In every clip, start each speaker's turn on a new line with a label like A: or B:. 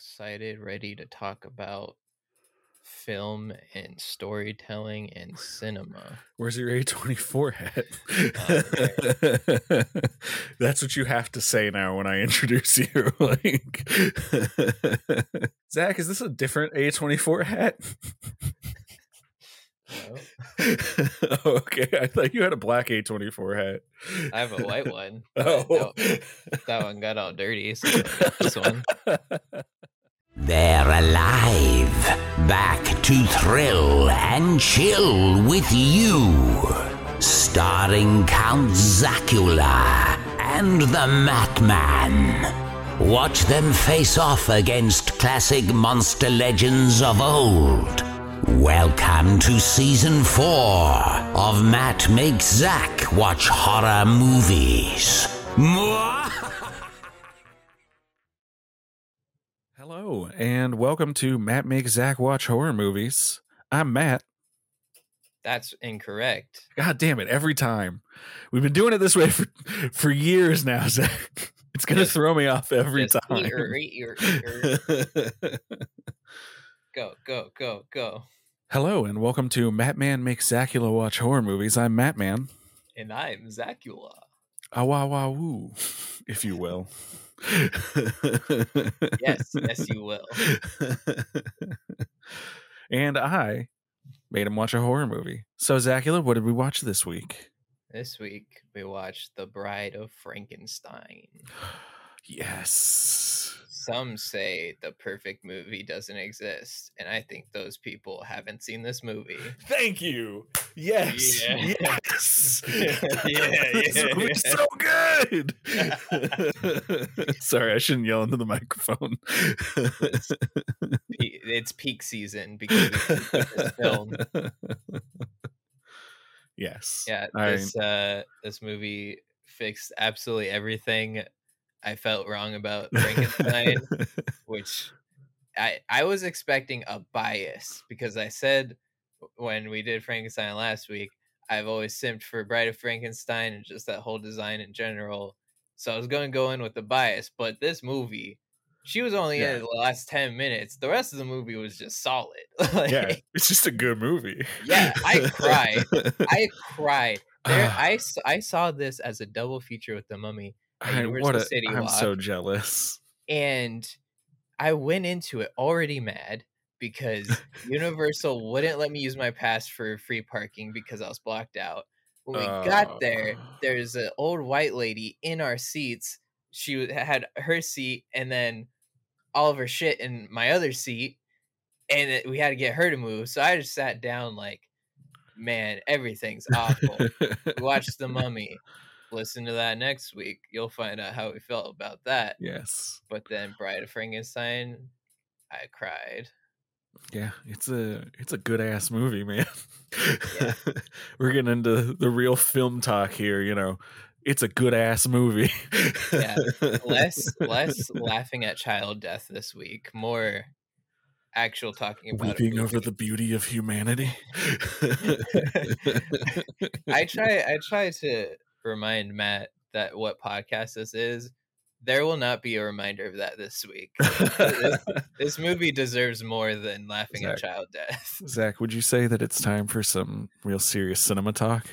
A: excited, ready to talk about film and storytelling and cinema.
B: Where's your A24
A: Oh,
B: hat? That's what you have to say now when I introduce you. like Zach, is this a different A24 hat?
A: No,
B: oh, okay. I thought you had a black A24 hat.
A: I have a white one.
B: Oh.
A: That, that one got all dirty. So this one.
C: They're alive, back to thrill and chill with you. Starring Count Zacula and the Matman. Watch them face off against classic monster legends of old. Welcome to season four of Matt Makes Zach Watch Horror Movies.
B: Hello, and welcome to Matt Makes Zach Watch Horror Movies. I'm Matt.
A: That's incorrect.
B: God damn it! Every time we've been doing it this way for for years now, Zach. It's gonna
A: Just-
B: throw me off every
A: Just
B: time.
A: ear, ear, ear. Go, go, go, go.
B: Hello, and welcome to Matt Man Makes Zacula Watch Horror Movies. I'm Matt Man.
A: And I'm Zacula.
B: Ah wah wah woo, if you will.
A: Yes, yes, you will.
B: and I made him watch a horror movie. So, Zacula, what did we watch this week?
A: This week we watched The Bride of Frankenstein.
B: Yes.
A: Some say the perfect movie doesn't exist, and I think those people haven't seen this movie.
B: Thank you. Yes.
A: Yeah.
B: Yes.
A: Yeah, yeah,
B: so good. Sorry, I shouldn't yell into the microphone.
A: Pe- It's peak season because of this film.
B: yes.
A: Yeah, this uh, this movie fixed absolutely everything I felt wrong about Frankenstein. which I I was expecting a bias because I said when we did Frankenstein last week, I've always simped for Bride of Frankenstein and just that whole design in general. So I was going to go in with the bias, but this movie, she was only
B: Yeah.
A: in the last ten minutes. The rest of the movie was just solid. Like,
B: yeah, it's just a good movie.
A: Yeah, I cried. I cried. There,
B: Ah.
A: I, I saw this as a double feature with the Mummy,
B: I, what a,
A: City
B: I'm so jealous.
A: and I went into it already mad because Universal wouldn't let me use my pass for free parking because I was blocked out. When we got there,
B: Oh.
A: there's an old white lady in our seats. She had her seat and then all of her shit in my other seat, and it, we had to get her to move. So I just sat down like, man, everything's awful. Watch The Mummy. Listen to that next week. You'll find out how we felt about that.
B: yes.
A: But then Bride of Frankenstein, I cried.
B: Yeah, it's a it's a good ass movie, man.
A: Yeah.
B: We're getting into the real film talk here, you know. It's a good ass movie.
A: Yeah, Less less laughing at child death this week. More actual talking about
B: weeping over the beauty of humanity.
A: I try I try to remind Matt that what podcast this is. There will not be a reminder of that this week. this, this movie deserves more than laughing at child death.
B: Zach, would you say that it's time for some real serious cinema talk?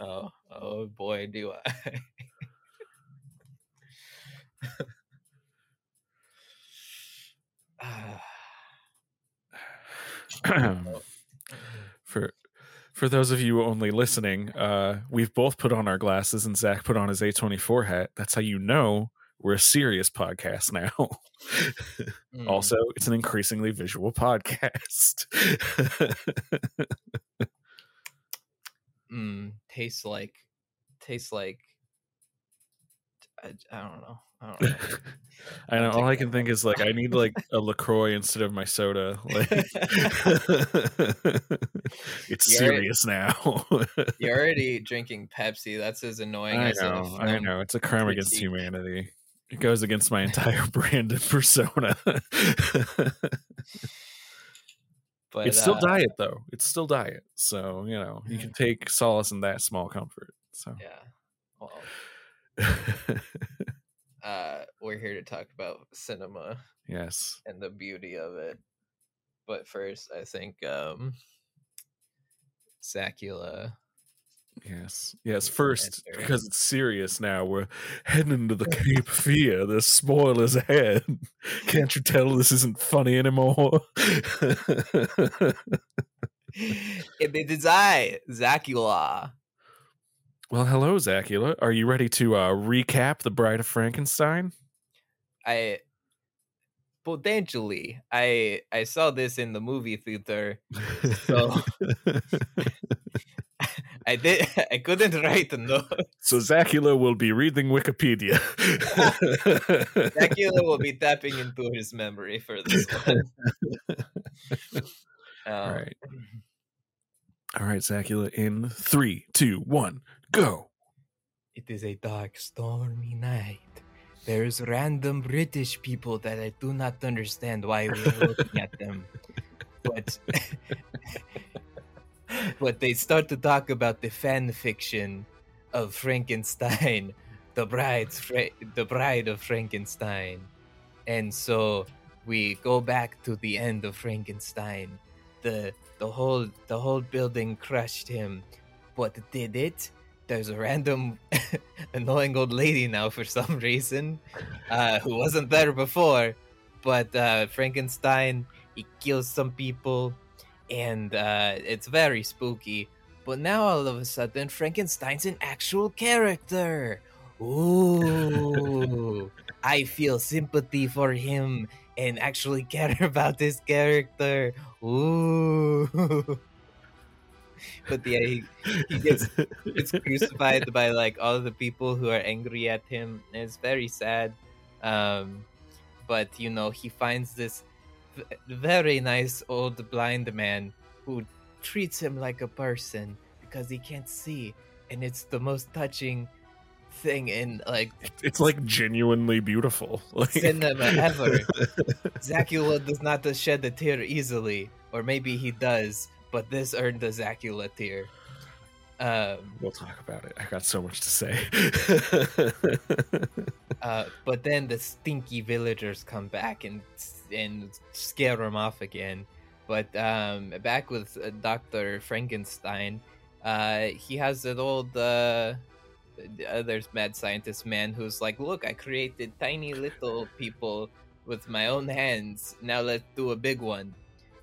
A: Oh, oh boy, do I.
B: For for those of you only listening, uh, we've both put on our glasses and Zach put on his A24 hat. That's how you know we're a serious podcast now.
A: mm.
B: also, it's an increasingly visual podcast.
A: mm, tastes like tastes like I, I don't know. I don't know.
B: I know. All I can think is like I need like a Lacroix instead of my soda. Like it's
A: You already-
B: serious now.
A: You're already drinking Pepsi. That's as annoying
B: I
A: as
B: know. I know. It's a crime against humanity. It goes against my entire brand and persona.
A: But
B: it's still
A: uh,
B: diet though. It's still diet. So, you know, you can take solace in that small comfort. So
A: Yeah. Well, uh, we're here to talk about cinema
B: Yes.
A: and the beauty of it. But first, I think um, Zacula.
B: Yes. Yes. First, because it's serious now, we're heading into the Cape Fear. The spoilers ahead. Can't you tell this isn't funny anymore?
A: it is I, Zacula.
B: well, hello, Zacula. Are you ready to uh, recap The Bride of Frankenstein?
A: I potentially I I saw this in the movie theater. So I did I couldn't write a note.
B: so Zacula will be reading Wikipedia.
A: Dracula will be tapping into his memory for this one.
B: All
A: Um,
B: right. All right, Zacula, in three, two, one, go.
A: It is a dark, stormy night. There's random British people that I do not understand why we are looking at them. But but they start to talk about the fan fiction of Frankenstein, the bride's Fra- the bride of Frankenstein. And so we go back to the end of Frankenstein. The the whole the whole building crushed him. What did it? There's a random annoying old lady now for some reason, uh, who wasn't there before. But uh, Frankenstein, he kills some people, and uh, it's very spooky. But now all of a sudden, Frankenstein's an actual character. Ooh, I feel sympathy for him and actually care about this character. Ooh. But yeah, he, he gets gets crucified by like all the people who are angry at him. It's very sad. Um, but you know, he finds this very nice old blind man who treats him like a person because he can't see, and it's the most touching thing in like
B: It's like genuinely beautiful. Like
A: cinema ever. Zacula does not shed a tear easily, or maybe he does, but this earned the Zacula tear. Um,
B: We'll talk about it. I got so much to say.
A: uh, but then the stinky villagers come back and and scare him off again. But um, back with uh, Doctor Frankenstein, uh, he has an old uh, other mad scientist man who's like, "Look, I created tiny little people with my own hands. Now let's do a big one."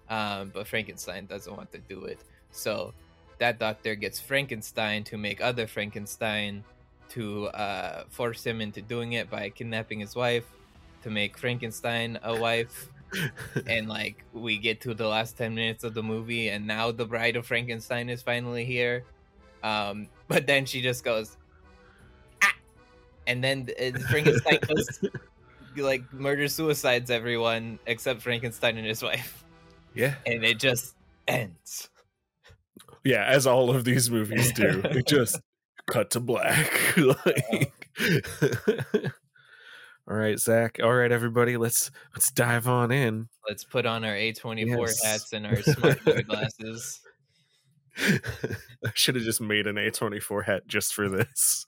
A: Um, but Frankenstein doesn't want to do it, so that doctor gets Frankenstein to make other Frankenstein to uh, force him into doing it by kidnapping his wife to make Frankenstein a wife. and like we get to the last 10 minutes of the movie and now the bride of Frankenstein is finally here. Um, but then she just goes ah! and then uh, Frankenstein goes like murder suicides everyone except Frankenstein and his wife
B: yeah.
A: and it just ends.
B: Yeah, as all of these movies do. It just cut to black. like All right, Zach. All right, everybody. Let's let's dive on in.
A: Let's put on our A24 hats and our smart boy glasses.
B: I should have just made an A24 hat just for this.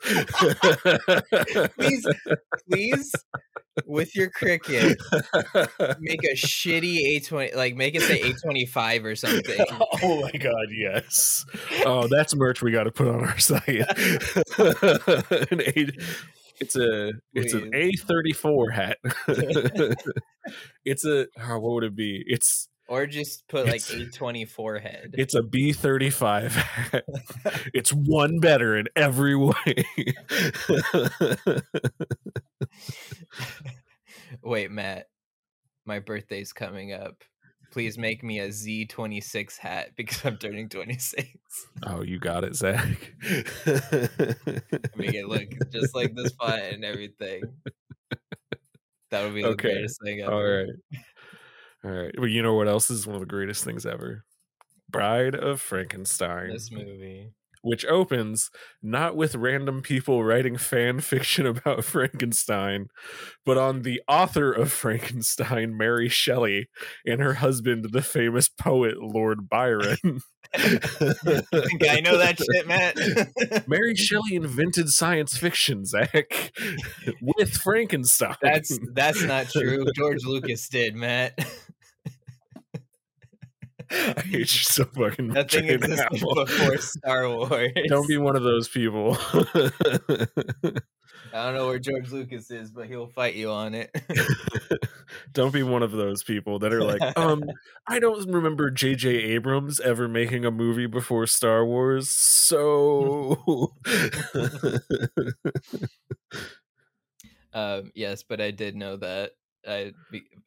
A: Please, please, with your Cricut, make a shitty A20, like make it say A25 or something.
B: oh my god, yes. Oh, that's merch we got to put on our site. an A, it's a it's an A thirty four hat. it's a oh, what would it be? It's
A: Or just put like
B: It's-
A: A24 head.
B: it's a B thirty five. It's one better in every way.
A: Wait, Matt, my birthday's coming up. Please make me a Z26 hat because I'm turning 26.
B: oh, you got it, Zach.
A: Make it look just like this font and everything. That would be the
B: Okay,
A: greatest thing ever.
B: All right. All right. Well, you know what else is one of the greatest things ever? Bride of Frankenstein.
A: This movie.
B: Which opens not with random people writing fan fiction about Frankenstein, but on the author of Frankenstein, Mary Shelley, and her husband, the famous poet Lord Byron.
A: I know that shit, Matt.
B: Mary Shelley invented science fiction, Zach, with Frankenstein.
A: That's that's not true. George Lucas did, Matt.
B: I hate you so fucking much.
A: Nothing
B: right
A: existed
B: now.
A: before Star Wars.
B: Don't be one of those people.
A: I don't know where George Lucas is, but he'll fight you on it.
B: don't be one of those people that are like, um, I don't remember J.J. Abrams ever making a movie before Star Wars, so
A: um, yes, but I did know that I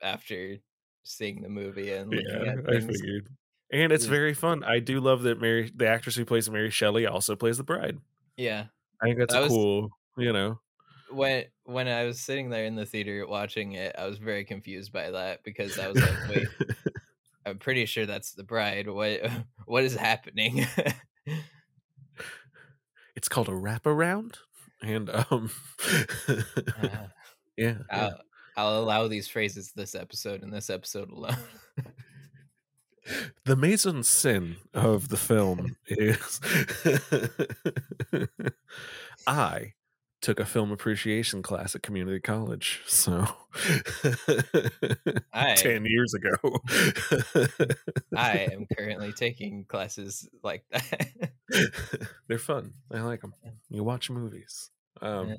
A: after seeing the movie and looking
B: yeah,
A: at
B: I
A: things.
B: figured. And it's
A: Just-
B: very fun. I do love that Mary, the actress who plays Mary Shelley, also plays the bride.
A: Yeah,
B: I think that's
A: That
B: a
A: was-
B: cool, you know.
A: when when I was sitting there in the theater watching it, I was very confused by that because I was like, "Wait, I'm pretty sure that's the bride. What what is happening?"
B: it's called a wraparound, and um,
A: Uh,
B: yeah, yeah.
A: I'll, allow these phrases this episode and this episode alone.
B: the mise sin of the film is I took a film appreciation class at community college, so
A: I-
B: ten years ago.
A: I am currently taking classes like that.
B: They're fun. I like them. You watch movies. Um,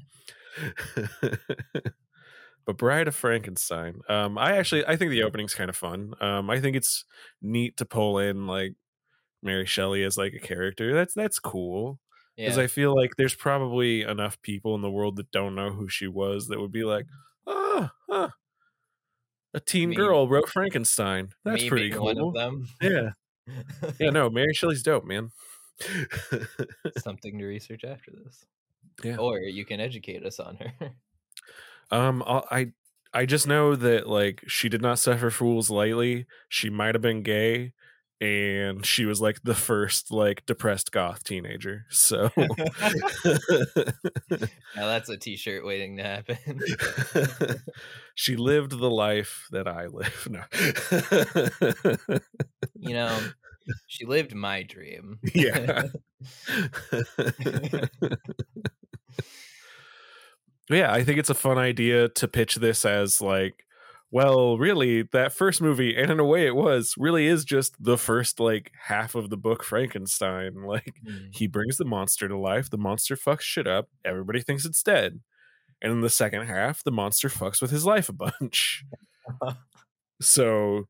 B: but Bride of Frankenstein. Um, I actually I think the opening's kind of fun. Um, I think it's neat to pull in like Mary Shelley as like a character. That's that's cool because
A: yeah,
B: I feel like there's probably enough people in the world that don't know who she was that would be like, ah, huh, a teen
A: Me-
B: girl wrote Frankenstein. That's
A: me
B: pretty cool.
A: One of them.
B: Yeah, yeah. No, Mary Shelley's dope, man.
A: Something to research after this.
B: Yeah.
A: Or you can educate us on her.
B: Um, I I- just know that like she did not suffer fools lightly. She might have been gay, and she was like the first like depressed goth teenager. So
A: now that's a t-shirt waiting to happen.
B: she lived the life that I live. No.
A: you know, she lived my dream.
B: yeah. Yeah, I think it's a fun idea to pitch this as like, well, really, that first movie, and in a way it was, really is just the first like half of the book Frankenstein. Like
A: Mm.
B: he brings the monster to life, the monster fucks shit up, everybody thinks it's dead. And in the second half, the monster fucks with his life a bunch. so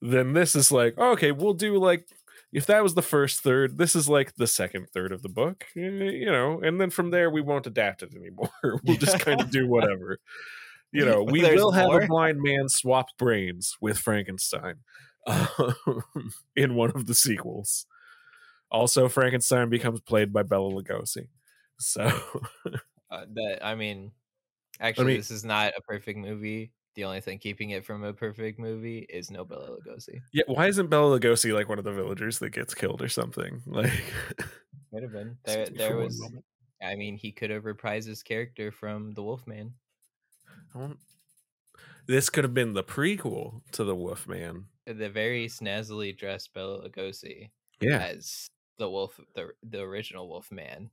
B: then this is like, okay, we'll do like if that was the first third, this is like the second third of the book, eh, you know, and then from there we won't adapt it anymore. we'll just kind of do whatever. You know, we
A: There's
B: will have
A: more?
B: a blind man swap brains with Frankenstein um, in one of the sequels. Also, Frankenstein becomes played by Bela Lugosi. So,
A: Uh, that I mean, actually,
B: mean-
A: this is not a perfect movie. The only thing keeping it from a perfect movie is no Bela Lugosi.
B: yeah, why isn't Bela Lugosi like one of the villagers that gets killed or something? Like,
A: Could have been there. There was. I mean, he could have reprised his character from The Wolfman.
B: This could have been the prequel to the Wolfman.
A: Uh, the very snazzily dressed Bela Lugosi
B: Yeah,
A: as the wolf, the the original Wolfman,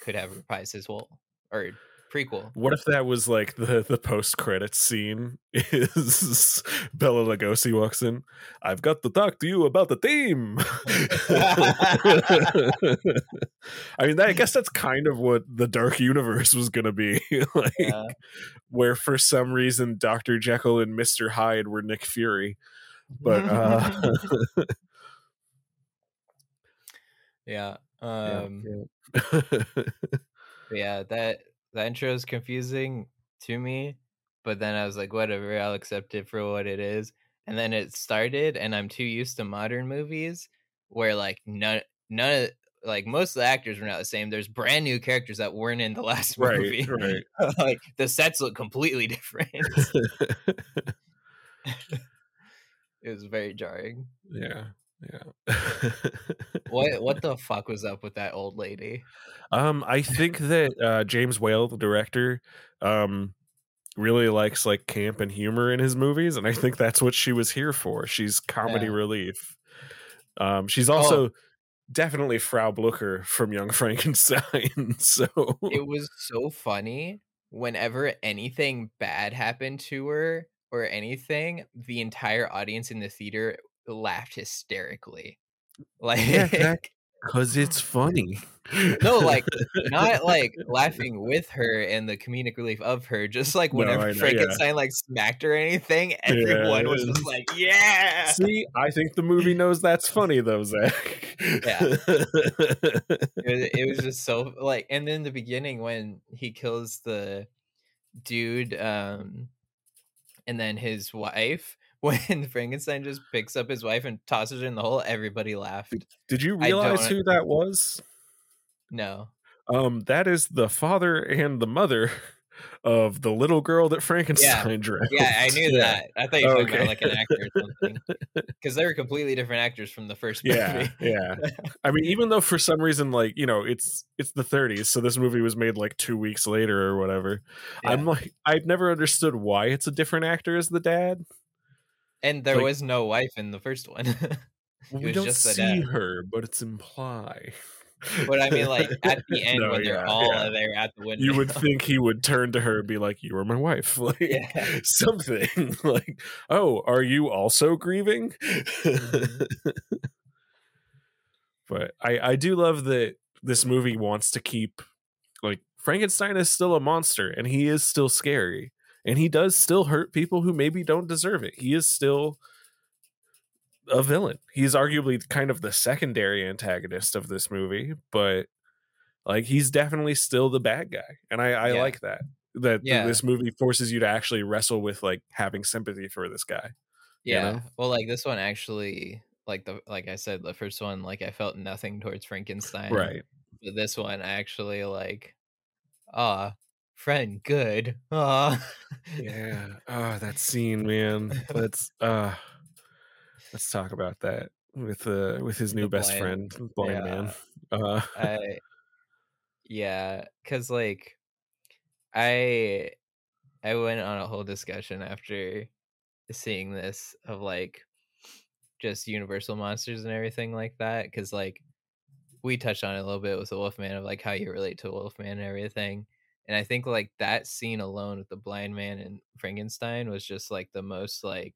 A: could have reprised his wolf or prequel.
B: What if that was like the the post credits scene? Is Bela Lugosi walks in? I've got to talk to you about the team. I mean, that, I guess that's kind of what the Dark Universe was going to be, like
A: Yeah.
B: where for some reason Doctor Jekyll and Mister Hyde were Nick Fury, but uh,
A: yeah.
B: yeah,
A: Um.
B: yeah.
A: But yeah, that that intro is confusing to me, but then I was like, whatever, I'll accept it for what it is. And then it started, and I'm too used to modern movies where like none none of like most of the actors were not the same. There's brand new characters that weren't in the last movie.
B: right, right.
A: like the sets look completely different. it was very jarring.
B: yeah Yeah.
A: What what the fuck was up with that old lady?
B: Um, I think that uh, James Whale, the director, um, really likes like camp and humor in his movies, and I think that's what she was here for. She's comedy
A: Yeah.
B: relief. Um, she's
A: Oh.
B: also definitely Frau Blucher from Young Frankenstein. so
A: It was so funny whenever anything bad happened to her or anything, the entire audience in the theater laughed hysterically. Like
B: yeah, because it's funny.
A: No, like, not like laughing with her and the comedic relief of her, just like whenever
B: I know, yeah.
A: Frankenstein like smacked her or anything, everyone was just like, yeah.
B: See, I think the movie knows that's funny though, Zach.
A: Yeah. It was, it was just so like, and then the beginning when he kills the dude, um, and then his wife. When Frankenstein just picks up his wife and tosses her in the hole, everybody laughed.
B: Did you realize who that was?
A: No,
B: Um, that is the father and the mother of the little girl that Frankenstein drowned.
A: yeah, I knew
B: Yeah.
A: that. I thought you were talking
B: Okay.
A: about like an actor or something, because they were completely different actors from the first movie.
B: Yeah, yeah. I mean, even though for some reason, like you know, it's it's the 30s, so this movie was made like two weeks later or whatever. I'm like, I've never understood why it's a different actor as the dad.
A: And there
B: Like-
A: was no wife in the first one.
B: We don't
A: just
B: see her, but it's implied.
A: but I mean, like at the end
B: No,
A: when they're all
B: yeah.
A: there at the window,
B: you would think he would turn to her and be like, "You are my wife," like
A: Yeah.
B: something like, "Oh, are you also grieving?"
A: Mhm.
B: but I I do love that this movie wants to keep like Frankenstein is still a monster and he is still scary and he does still hurt people who maybe don't deserve it. He is still a villain. He's arguably kind of the secondary antagonist of this movie, but like he's definitely still the bad guy. And I, I
A: Yeah.
B: like that. That
A: Yeah.
B: this movie forces you to actually wrestle with like having sympathy for this guy. you
A: yeah.
B: know?
A: Well, like this one actually, like the like I said, the first one, like I felt nothing towards Frankenstein.
B: Right.
A: But this one, I actually like, ah, friend, good. Ah,
B: Yeah. Oh, that scene, man. Let's uh let's talk about that with uh with his new
A: The
B: best
A: blind-
B: friend, blind
A: yeah.
B: man. Uh
A: I yeah, cuz like I I went on a whole discussion after seeing this of like just universal monsters and everything like that cuz like we touched on it a little bit with the Wolfman of like how you relate to Wolfman and everything. And I think like that scene alone with the blind man and Frankenstein was just like the most like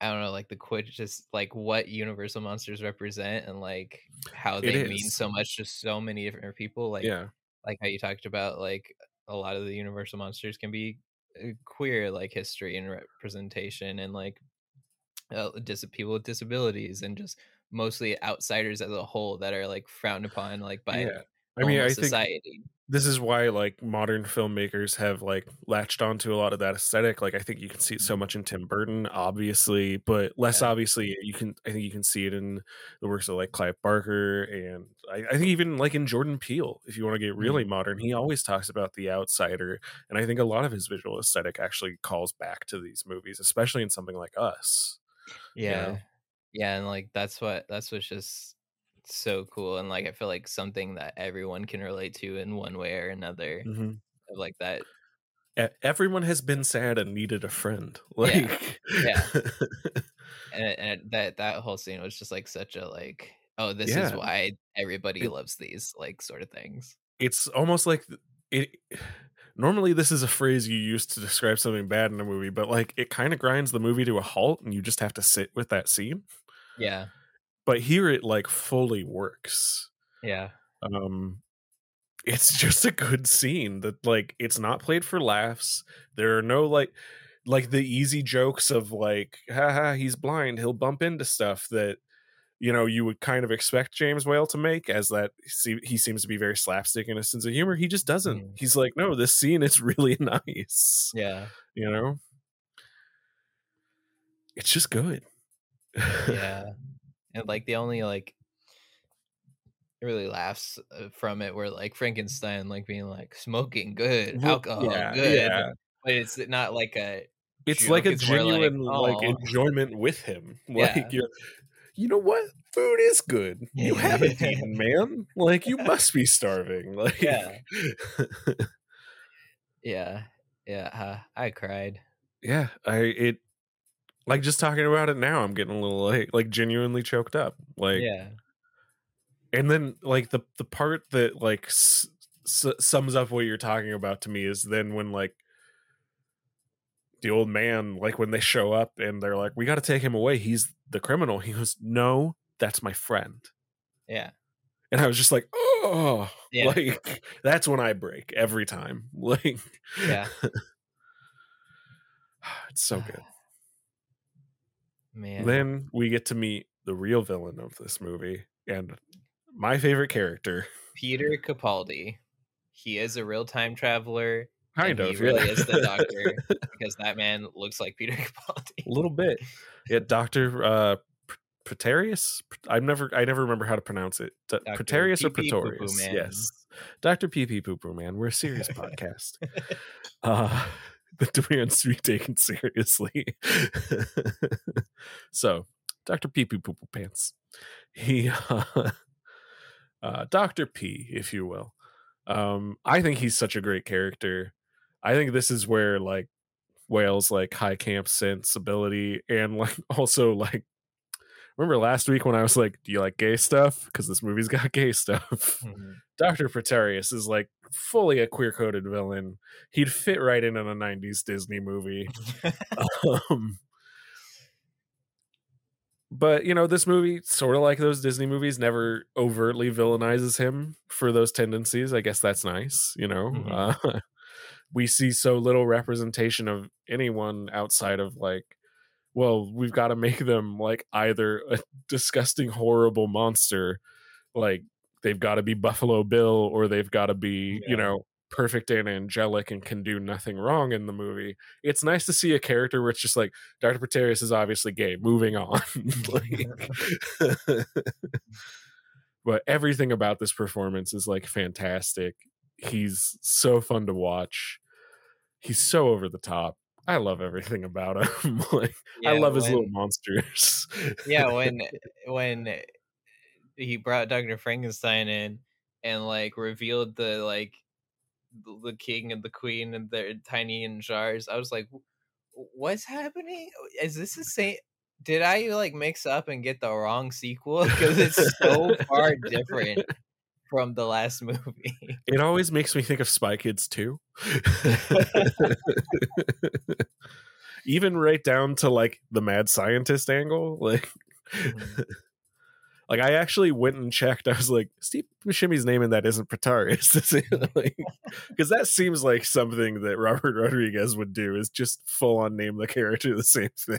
A: I don't know, like the quit just like what universal monsters represent and like how they mean so much to so many different people. Like
B: yeah.
A: like how you talked about like a lot of the universal monsters can be uh, queer like history and representation and like uh, dis- people with disabilities and just mostly outsiders as a whole that are like frowned upon like by
B: yeah. I mean, I
A: almost
B: think this is why like modern filmmakers have like latched onto a lot of that aesthetic like i think you can see it so mm-hmm. much in tim burton obviously but less
A: Yeah.
B: obviously you can i think you can see it in the works of like clive barker and i, I think even like in jordan peele if you want to get really mm-hmm. modern he always talks about the outsider and i think a lot of his visual aesthetic actually calls back to these movies especially in something like us
A: Yeah.
B: know?
A: Yeah, and like that's what that's what's just so cool and like I feel like something that everyone can relate to in one way or another.
B: mm-hmm.
A: Like that
B: everyone has been sad and needed a friend like
A: Yeah. and, and that that whole scene was just like such a like oh this is why everybody
B: It-
A: loves these like sort of things.
B: it's almost like it normally this is a phrase you use to describe something bad in a movie but like it kind of grinds the movie to a halt and you just have to sit with that scene
A: Yeah.
B: But here it like fully works
A: Yeah.
B: um it's just a good scene that like it's not played for laughs there are no like like the easy jokes of like haha he's blind he'll bump into stuff that you know you would kind of expect james whale to make as that he seems to be very slapstick in a sense of humor he just doesn't
A: Mm.
B: he's like no this scene is really nice
A: Yeah.
B: you know it's just good
A: Yeah. And like the only like really laughs uh, from it were like Frankenstein like being like smoking good, alcohol
B: yeah,
A: good.
B: yeah.
A: But it's not like a
B: it's
A: joke
B: like a
A: is more like,
B: genuine like, enjoyment with him. Like
A: Yeah.
B: you're you know what? Food is good. You haven't eaten, man. Like you must be starving. Like
A: Yeah. yeah, yeah. Uh, I cried.
B: yeah, I it like just talking about it now, I'm getting a little like like genuinely choked up. Like
A: yeah,
B: and then like the the part that like s- s- sums up what you're talking about to me is then when like the old man like when they show up and they're like we got to take him away. He's the criminal. He goes no that's my friend.
A: Yeah,
B: and i was just like oh
A: Yeah.
B: like that's when i break every time. Like
A: yeah.
B: it's so good
A: Man,
B: then we get to meet the real villain of this movie and my favorite character
A: Peter Capaldi. He is a real time traveler.
B: kind of
A: he really
B: yeah.
A: is the doctor because that man looks like Peter Capaldi.
B: a little bit. Yeah, Doctor uh, Pretorius. I never, I never remember how to pronounce it. D-
A: Dr.
B: Pretorius or
A: Pee Pee Poo Poo
B: Pretorius? Yes, Doctor Pee Pee Poo Poo Man. We're a serious podcast. Uh, that demands to be taken seriously. so, Doctor Pee Pee Poo Poo Pants. He, uh, uh, Doctor P, if you will. Um, I think he's such a great character. I think this is where like Whale's like high camp sensibility and like also like remember last week when I was like, Do you like gay stuff? Because this movie's got gay stuff.
A: Mhm.
B: Dr. Pretorius is like fully a queer coded villain. He'd fit right in in a 90s Disney movie. um, but you know, this movie, sort of like those Disney movies, never overtly villainizes him for those tendencies. I guess that's nice, you know.
A: Mhm.
B: Uh, we see so little representation of anyone outside of like, well, we've got to make them like either a disgusting, horrible monster, like they've got to be Buffalo Bill, or they've got to be, you know, perfect and angelic and can do nothing wrong in the movie. It's nice to see a character where it's just like Dr. Pretorius is obviously gay. Moving on. like, but everything about this performance is like fantastic. He's so fun to watch. He's so over the top. I love everything about him. like I
A: Yeah,
B: love his little monsters.
A: yeah when when eh, he brought dr frankenstein in and like revealed the like the- king and the queen and they're tiny in jars i was like what's happening is this the same did i like mix up and get the wrong sequel because it's so far different from the last movie
B: it always makes me think of Spy Kids too. Even right down to like the mad scientist angle. Like
A: Mhm.
B: like I actually went and checked. I was like, Steve Buscemi's name in that isn't Pretorius. Because that seems like something that Robert Rodriguez would do is just full on name the character the same thing.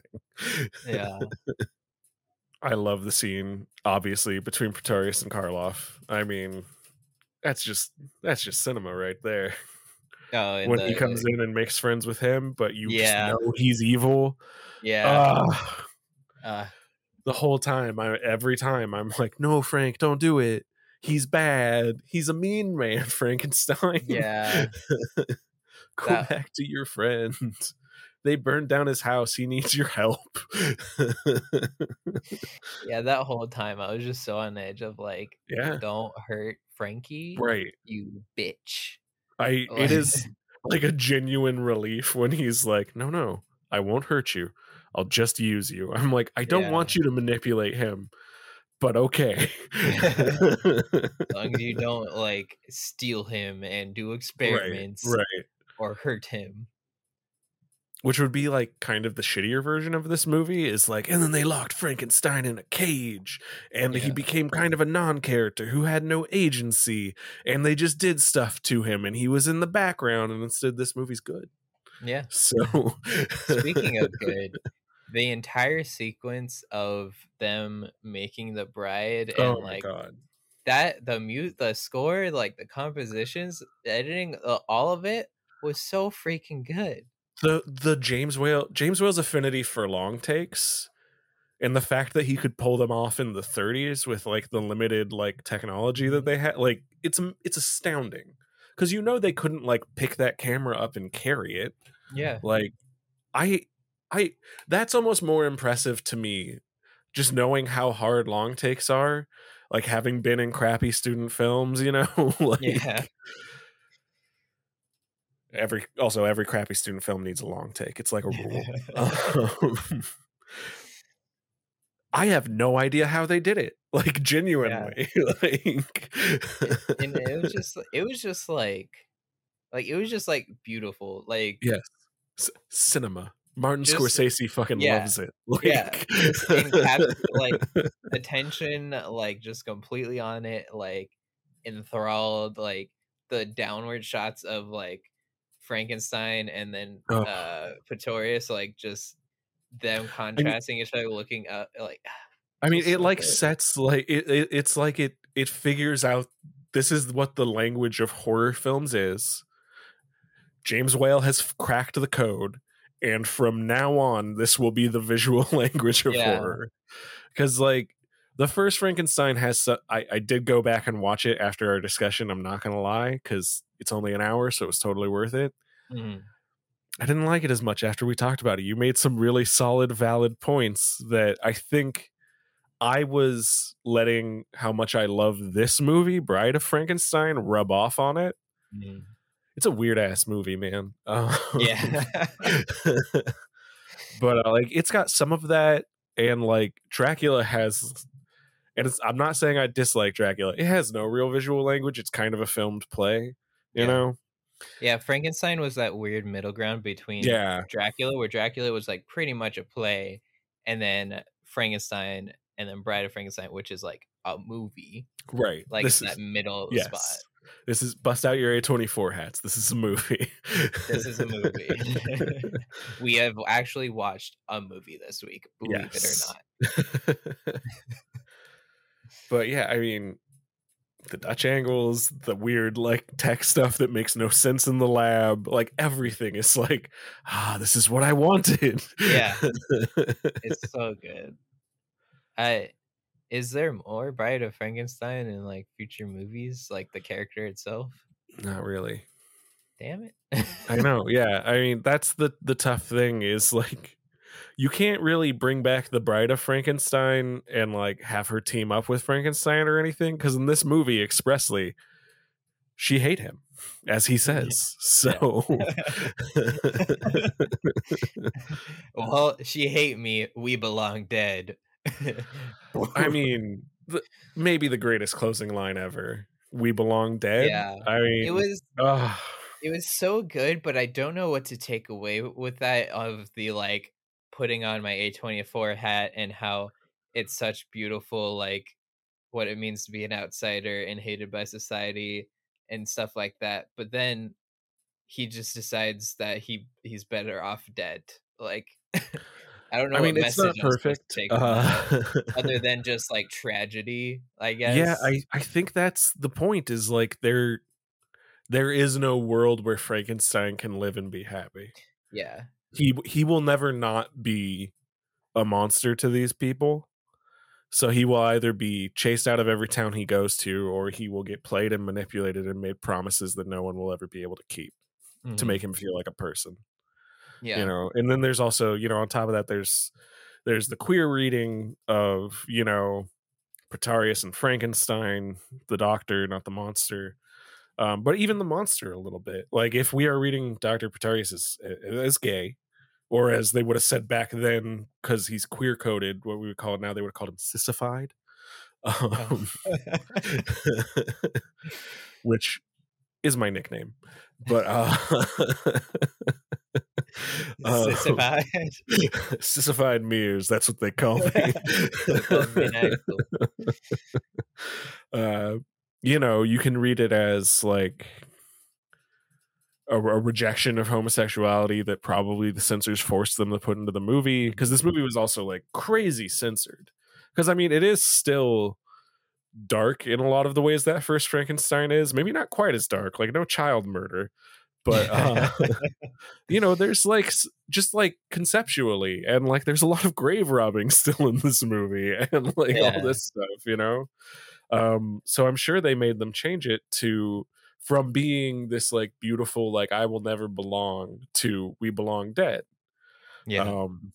A: yeah
B: I love the scene, obviously, between Pretorius and Karloff. I mean, that's just that's just cinema right there.
A: oh,
B: when he comes in and makes friends with him, but you
A: Yeah.
B: just know he's evil.
A: yeah
B: Ah,
A: uh,
B: the whole time, I every time I'm like, "No, Frank, don't do it. He's bad. He's a mean man, Frankenstein.
A: yeah
B: Go
A: That-
B: back to your friends. They burned down his house. He needs your help."
A: yeah that whole time i was just so on edge of like
B: yeah,
A: don't hurt frankie
B: right.
A: you bitch
B: I
A: Like-
B: it is like a genuine relief when he's like, "No, no, I won't hurt you. I'll just use you." I'm like, "I don't
A: Yeah.
B: want you to manipulate him." But okay.
A: as long as you don't like steal him and do experiments
B: Right, right.
A: or hurt him
B: Which would be like kind of the shittier version of this movie is like, and then they locked Frankenstein in a cage, and he became kind of a non character who had no agency, and they just did stuff to him, and he was in the background, and instead, this movie's good.
A: yeah
B: So,
A: speaking of good the entire sequence of them making the bride and
B: oh
A: like
B: god.
A: that the mute the score like the compositions the editing uh, all of it was so freaking good
B: the the James Whale James Whale's affinity for long takes and the fact that he could pull them off in the 30s with like the limited like technology that they had like it's it's astounding. Cuz you know they couldn't like pick that camera up and carry it.
A: Yeah.
B: Like I I that's almost more impressive to me just knowing how hard long takes are like having been in crappy student films you know? Like
A: Yeah.
B: Every also every crappy student film needs a long take. It's like a rule. Um, i have no idea how they did it like genuinely like
A: and it was just it was just like like it was just like beautiful. Like
B: yes. C- cinema. Martin
A: Just-
B: scorsese fucking
A: yeah,
B: loves it like,
A: yeah, like, attention like just completely on it like enthralled like the downward shots of like frankenstein and then
B: Oh.
A: uh pretorius like just them contrasting each other looking up like
B: I mean, it
A: so
B: like
A: good.
B: sets like it, it. It's like it. It figures out this is what the language of horror films is. James Whale has cracked the code, and from now on, this will be the visual language of
A: Yeah.
B: horror. Because like the first Frankenstein has, I I did go back and watch it after our discussion. I'm not gonna lie, because it's only an hour, so it was totally worth it.
A: mhm.
B: I didn't like it as much after we talked about it. You made some really solid, valid points that I think I was letting how much I love this movie, Bride of Frankenstein, rub off on it.
A: Mhm.
B: It's a weird ass movie, man. Um,
A: yeah
B: but uh, like it's got some of that, and like Dracula has. And I'm not saying I dislike Dracula. It has no real visual language. It's kind of a filmed play, you
A: Yeah.
B: know.
A: yeah frankenstein was that weird middle ground between
B: Yeah,
A: dracula where dracula was like pretty much a play and then frankenstein and then bride of frankenstein which is like a movie
B: right.
A: like
B: this
A: that
B: is
A: middle
B: yes.
A: spot
B: This is bust out your A24 hats. This is a movie.
A: This is a movie. we have actually watched a movie this week, believe
B: Yes.
A: it or not.
B: but yeah, I mean, the Dutch angles, the weird like tech stuff that makes no sense in the lab, like everything is like, ah, this is what I wanted.
A: Yeah. It's so good. I is there more Bride of Frankenstein in like future movies, like the character itself?
B: Not really.
A: Damn it.
B: I know. Yeah. I mean, that's the the tough thing is like you can't really bring back the bride of Frankenstein and like have her team up with Frankenstein or anything because in this movie expressly she hate him as he says. So
A: well, she hate me. We belong dead.
B: I mean, the, maybe the greatest closing line ever. We belong dead.
A: Yeah.
B: I mean,
A: it was it was so good, but I don't know what to take away with that of the like putting on my A24 hat and how it's such beautiful like what it means to be an outsider and hated by society and stuff like that. But then he just decides that he he's better off dead. Like I don't know
B: I mean,
A: what
B: it's not perfect.
A: to take from that,
B: Uh,
A: other than just like tragedy, I guess.
B: yeah, I I think that's the point. Is like there there is no world where Frankenstein can live and be happy.
A: yeah.
B: He he will never not be a monster to these people. So he will either be chased out of every town he goes to, or he will get played and manipulated and made promises that no one will ever be able to keep to
A: Mhm.
B: make him feel like a person.
A: yeah.
B: you know and then there's also you know on top of that there's there's the queer reading of you know Pretorius and Frankenstein the doctor not the monster um but even the monster a little bit like if we are reading Dr. Pretorius as, as gay or as they would have said back then because he's queer coded what we would call it now they would have called him sissified um, which is my nickname but uh um,
A: Sissified.
B: sissified mirrors that's what they call me. Uh you know you can read it as like a, a rejection of homosexuality that probably the censors forced them to put into the movie because this movie was also like crazy censored because i mean it is still dark in a lot of the ways that first frankenstein is maybe not quite as dark like no child murder but uh you know there's like just like conceptually and like there's a lot of grave robbing still in this movie and like
A: Yeah.
B: all this stuff you know um so i'm sure they made them change it to from being this like beautiful like i will never belong to we belong dead.
A: Yeah.
B: um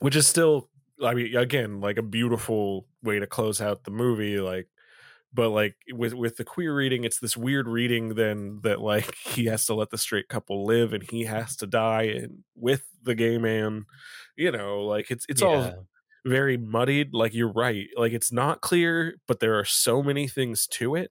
B: which is still i mean again like a beautiful way to close out the movie like but like with with the queer reading it's this weird reading then that like he has to let the straight couple live and he has to die and with the gay man you know like it's it's all very muddied like you're right like it's not clear but there are so many things to it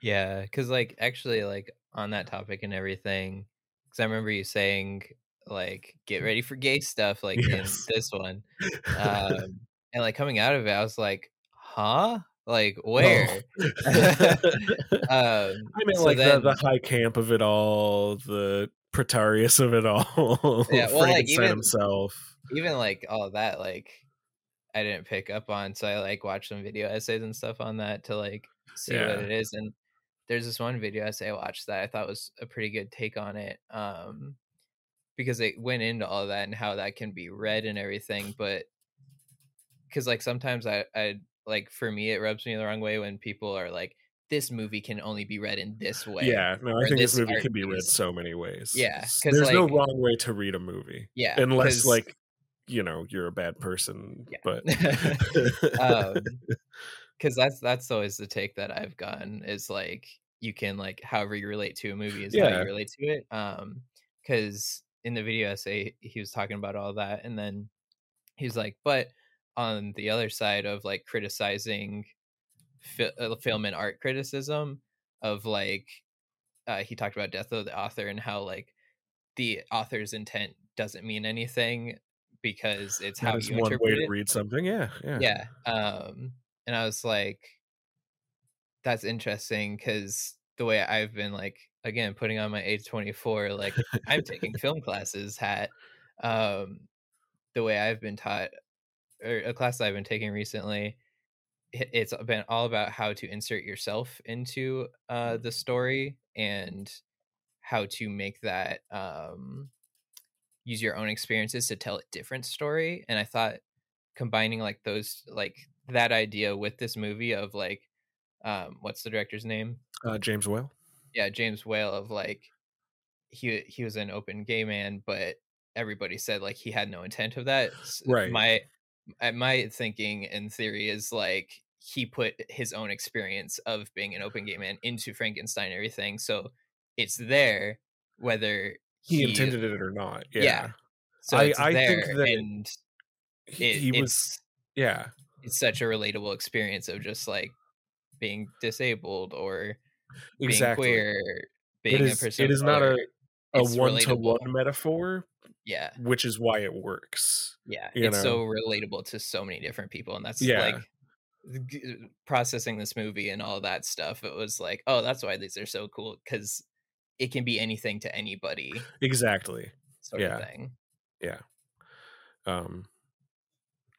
A: Yeah, because like actually, like on that topic and everything, because I remember you saying like get ready for gay stuff, like
B: Yes.
A: in this one, um, and like coming out of it, I was like, huh, like where?
B: Oh.
A: um,
B: I mean,
A: so
B: like
A: then,
B: the, the high camp of it all, the Pretorius of it all,
A: Yeah, well, like, even-
B: himself.
A: even like all that, like I didn't pick up on, so I like watched some video essays and stuff on that to like see
B: Yeah.
A: what it is. And there's this one video essay I watched that I thought was a pretty good take on it, um, because it went into all that and how that can be read and everything. But because like sometimes I, I like for me it rubs me the wrong way when people are like, this movie can only be read in this way.
B: Yeah, no, I think this
A: this
B: movie can be read so many ways.
A: Yeah, 'cause,
B: there's no wrong way to read a movie,
A: yeah,
B: unless like you know you're a bad person.
A: Yeah.
B: But
A: um because that's that's always the take that i've gotten is like you can like however you relate to a movie is how you relate to it um because in the video essay he was talking about all that and then he was like but on the other side of like criticizing fi- uh, film and art criticism of like uh, he talked about death of the author and how like the author's intent doesn't mean anything because it's how you
B: one way
A: interpret
B: to
A: it
B: read something. Yeah, yeah,
A: yeah um and i was like that's interesting because the way i've been like again putting on my age 24 like i'm taking film classes hat um the way i've been taught or a class i've been taking recently it's been all about how to insert yourself into uh the story and how to make that um use your own experiences to tell a different story and i thought combining like those like that idea with this movie of like um what's the director's name
B: Uh, James Whale.
A: yeah james whale of like he he was an open gay man but everybody said like he had no intent of that
B: Right.
A: my uh, my thinking and theory is like he put his own experience of being an open gay man into frankenstein and everything so it's there whether
B: He, intended it or not. Yeah,
A: yeah, so
B: I-
A: it's
B: I
A: there
B: think that
A: and
B: he,
A: it,
B: he was. Yeah,
A: it's such a relatable experience of just like being disabled or being
B: exactly.
A: queer, being
B: It is.
A: a person.
B: It is not a a one to one metaphor,
A: Yeah,
B: which is why it works.
A: yeah. it's
B: know?
A: so relatable to so many different people, and that's
B: Yeah.
A: like processing this movie and all that stuff. It was like, oh, that's why these are so cool because it can be anything to anybody,
B: Exactly.
A: sort
B: Yeah.
A: of thing. Yeah.
B: Um,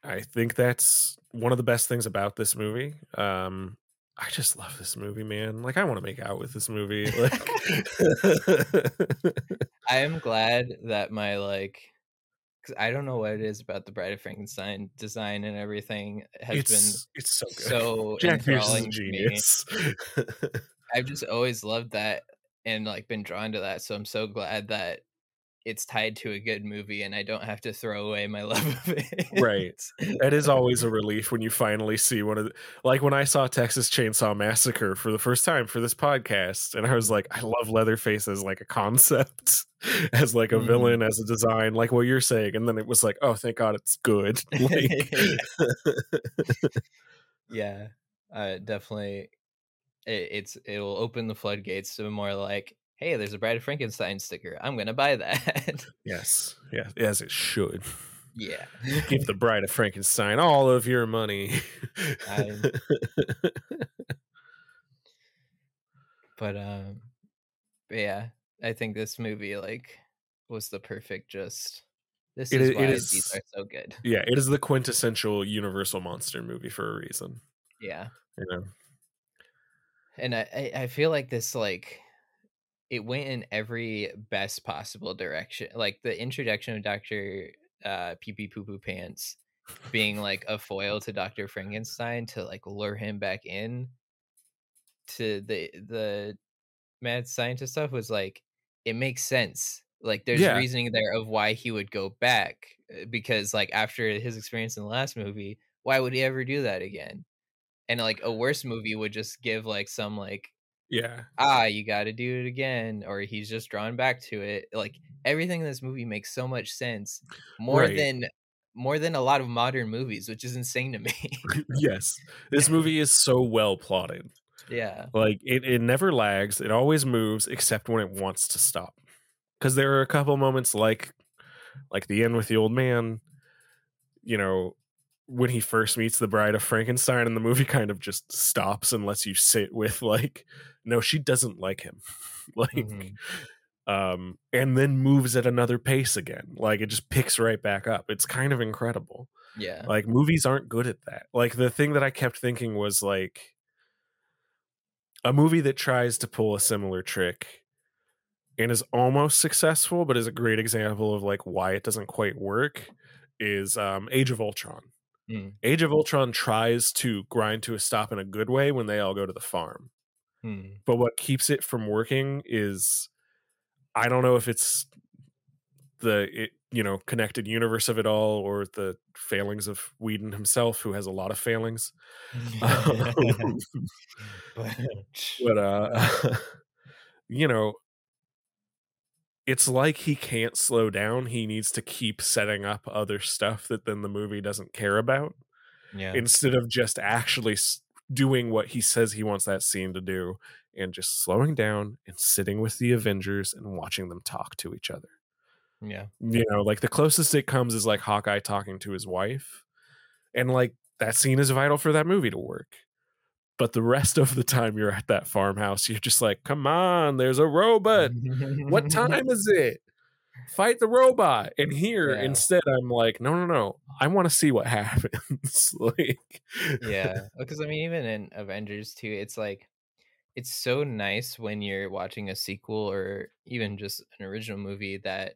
B: I think that's one of the best things about this movie. Um, I just love this movie, man. Like, I want to make out with this movie. Like,
A: I am glad that my like. 'cause I don't know what it is about the Bride of Frankenstein design and everything has been
B: it's it's so good.
A: so
B: Jack Pierce is a
A: enthralling to me.
B: genius.
A: I've just always loved that and like been drawn to that. So I'm so glad that it's tied to a good movie and I don't have to throw away my love of it.
B: Right. that is always a relief when you finally see one of the like when I saw Texas Chainsaw Massacre for the first time for this podcast, and I was like, I love Leatherface as like a concept, as like a
A: Mhm.
B: villain, as a design, like what you're saying, and then it was like, oh, thank God it's good. Like,
A: yeah. Uh, definitely. It, it's it will open the floodgates to more like, hey, there's a Bride of Frankenstein sticker. I'm gonna buy that.
B: yes, yeah, as it should.
A: yeah.
B: Give the Bride of Frankenstein all of your money.
A: But um yeah i think this movie like was the perfect just this
B: It
A: is why
B: is-
A: these are so good
B: yeah, it is the quintessential Universal monster movie for a reason.
A: yeah
B: You know,
A: and I i feel like this like it went in every best possible direction like the introduction of dr uh pee pee poo poo pants being like a foil to dr frankenstein to like lure him back in to the the mad scientist stuff was like it makes sense Like there's
B: Yeah.
A: reasoning there of why he would go back uh, because like after his experience in the last movie, why would he ever do that again? And like a worse movie would just give like some like
B: Yeah.
A: ah you got to do it again or he's just drawn back to it. Like everything in this movie makes so much sense more
B: Right.
A: than more than a lot of modern movies, which is insane to me.
B: yes. This movie is so well plotted.
A: yeah.
B: Like it, it never lags. It always moves except when it wants to stop. Because there are a couple moments like like the end with the old man, you know, when he first meets the bride of Frankenstein and the movie kind of just stops and lets you sit with like, no, she doesn't like him. like
A: Mhm.
B: um and then moves at another pace again. Like it just picks right back up. It's kind of incredible
A: Yeah.
B: like movies aren't good at that like the thing that i kept thinking was like a movie that tries to pull a similar trick and is almost successful but is a great example of like why it doesn't quite work is um age of ultron
A: Mm.
B: age of ultron tries to grind to a stop in a good way when they all go to the farm
A: Hmm.
B: but what keeps it from working is i don't know if it's the it, you know connected universe of it all or the failings of whedon himself who has a lot of failings Um,
A: but
B: but uh you know it's like he can't slow down he needs to keep setting up other stuff that then the movie doesn't care about
A: yeah.
B: instead of just actually doing what he says he wants that scene to do and just slowing down and sitting with the avengers and watching them talk to each other
A: Yeah.
B: you know like the closest it comes is like hawkeye talking to his wife and like that scene is vital for that movie to work but the rest of the time you're at that farmhouse you're just like come on there's a robot. What time is it? Fight the robot. And here
A: Yeah.
B: instead i'm like no no no. I want to see what happens. Like
A: yeah uh, because i mean even in avengers 2 it's like it's so nice when you're watching a sequel or even just an original movie that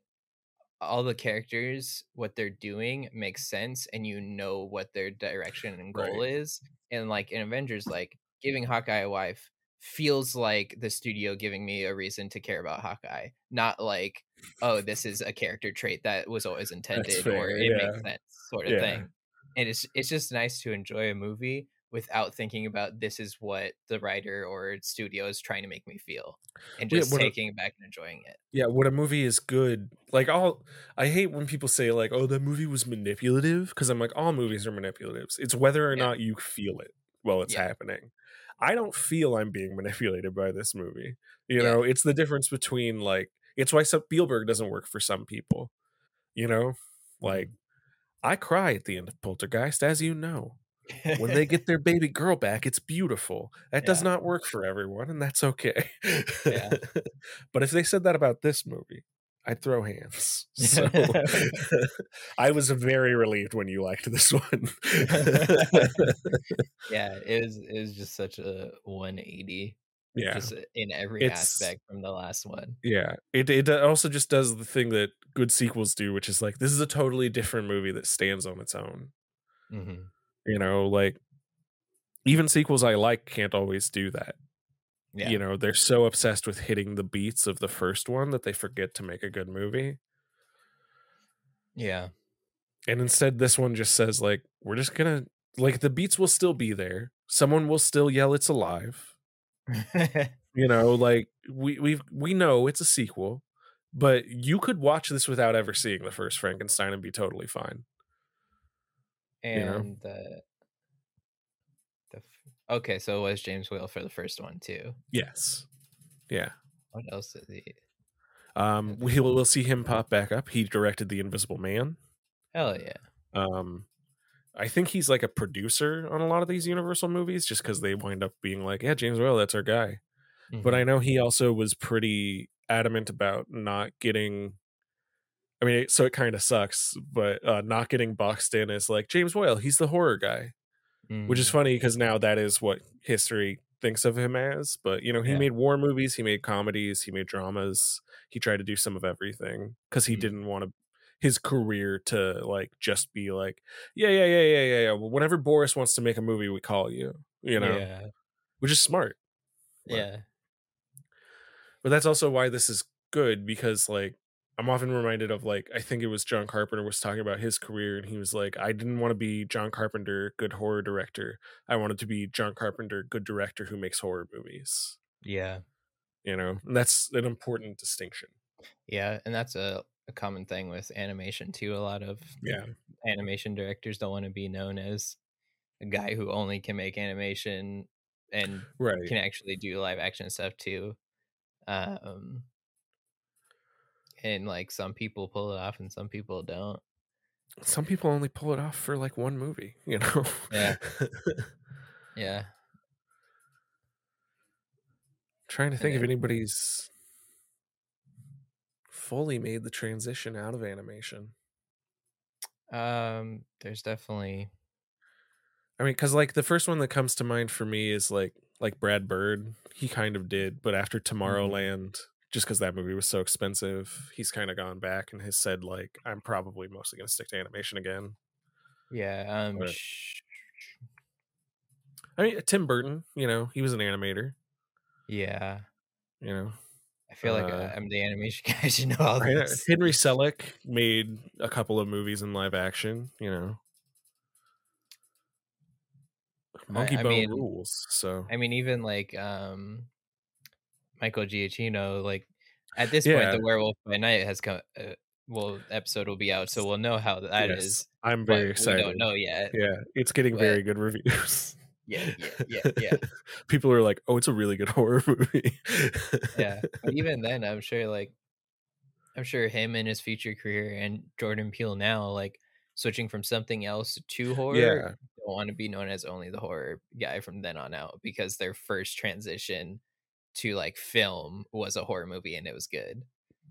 A: all the characters what they're doing makes sense and you know what their direction and goal
B: Right.
A: is and like in avengers like giving hawkeye a wife feels like the studio giving me a reason to care about hawkeye not like oh this is a character trait that was always intended or it
B: yeah.
A: makes sense sort of
B: Yeah.
A: thing and it's it's just nice to enjoy a movie without thinking about this is what the writer or studio is trying to make me feel and
B: Yeah,
A: just
B: a-
A: taking it back and enjoying it.
B: Yeah when a movie is good. Like all i hate when people say like oh that movie was manipulative because i'm like all movies are manipulatives. It's whether or
A: Yeah.
B: not you feel it while it's
A: Yeah.
B: happening. I don't feel i'm being manipulated by this movie you
A: Yeah.
B: know? It's the difference between like it's why spielberg doesn't work for some people you know? Mm-hmm. Like i cry at the end of poltergeist as you know when they get their baby girl back it's beautiful. That does not work for everyone and that's okay.
A: Yeah.
B: but if they said that about this movie i'd throw hands. So i was very relieved when you liked this one.
A: Yeah it was it was just such a 180
B: yeah.
A: just in every
B: It's-
A: aspect from the last one.
B: Yeah it, it also just does the thing that good sequels do which is like this is a totally different movie that stands on its own.
A: Hmm
B: you know like even sequels i like can't always do that.
A: Yeah.
B: You know they're so obsessed with hitting the beats of the first one that they forget to make a good movie.
A: Yeah.
B: And instead this one just says like we're just gonna like the beats will still be there. Someone will still yell it's alive. You know like we we we know it's a sequel but you could watch this without ever seeing the first frankenstein and be totally fine
A: and
B: know?
A: the the okay so it was james whale for the first one too.
B: Yes. Yeah.
A: What else did he?
B: Um we will we'll see him pop back up. He directed the invisible man.
A: Hell yeah.
B: Um i think he's like a producer on a lot of these universal movies just because they wind up being like yeah james whale that's our guy. But
A: Mhm.
B: I know he also was pretty adamant about not getting. I mean, so it kind of sucks, but uh, not getting boxed in as like James Whale. He's the horror guy, which is
A: Mhm.
B: funny because now that is what history thinks of him as. But you know, he
A: Yeah.
B: made war movies, he made comedies, he made dramas. He tried to do some of everything because he
A: Mm.
B: didn't want to his career to like just be like, yeah, yeah, yeah, yeah, yeah, yeah. Well, whenever Boris wants to make a movie, we call you. You know,
A: yeah
B: which is smart. But-
A: yeah
B: but that's also why this is good because like I'm often reminded of like I think it was John Carpenter was talking about his career and he was like I didn't want to be John Carpenter good horror director. I wanted to be John Carpenter good director who makes horror movies.
A: Yeah.
B: You know, and that's an important distinction.
A: Yeah, and that's a, a common thing with animation too. A lot of
B: Yeah.
A: animation directors don't want to be known as a guy who only can make animation and
B: Right.
A: can actually do live action stuff too. Um and like some people pull it off and some people don't.
B: Some people only pull it off for like one movie, you know.
A: Yeah. Yeah.
B: Trying to think if
A: then-
B: anybody's fully made the transition out of animation.
A: Um there's definitely
B: I mean, because like the first one that comes to mind for me is like like Brad Bird. He kind of did, but after Tomorrowland, just because that movie was so expensive, he's kind of gone back and has said like, I'm probably mostly going to stick to animation again.
A: yeah, um
B: But- I mean, Tim Burton, you know, he was an animator.
A: yeah.
B: You know,
A: I feel like
B: Uh,
A: uh, I'm the animation guy. I should know all this.
B: Henry Selick made a couple of movies in live action. You know, Monkey
A: I
B: Bone
A: mean,
B: rules. So
A: I mean, even like um Michael Giacchino, like at this
B: Yeah.
A: point, the Werewolf by Night has come. Uh, well, episode will be out, so we'll know how that is.
B: yes, I'm
A: but
B: very
A: We
B: excited.
A: don't know yet.
B: Yeah, it's getting
A: But-
B: very good reviews.
A: Yeah, yeah, yeah, yeah,
B: People are like, "Oh, it's a really good horror movie."
A: yeah. But even then, I'm sure, like, I'm sure him in his future career and Jordan Peele now, like, switching from something else to horror,
B: yeah,
A: don't want to be known as only the horror guy from then on out because their first transition to like film was a horror movie and it was good.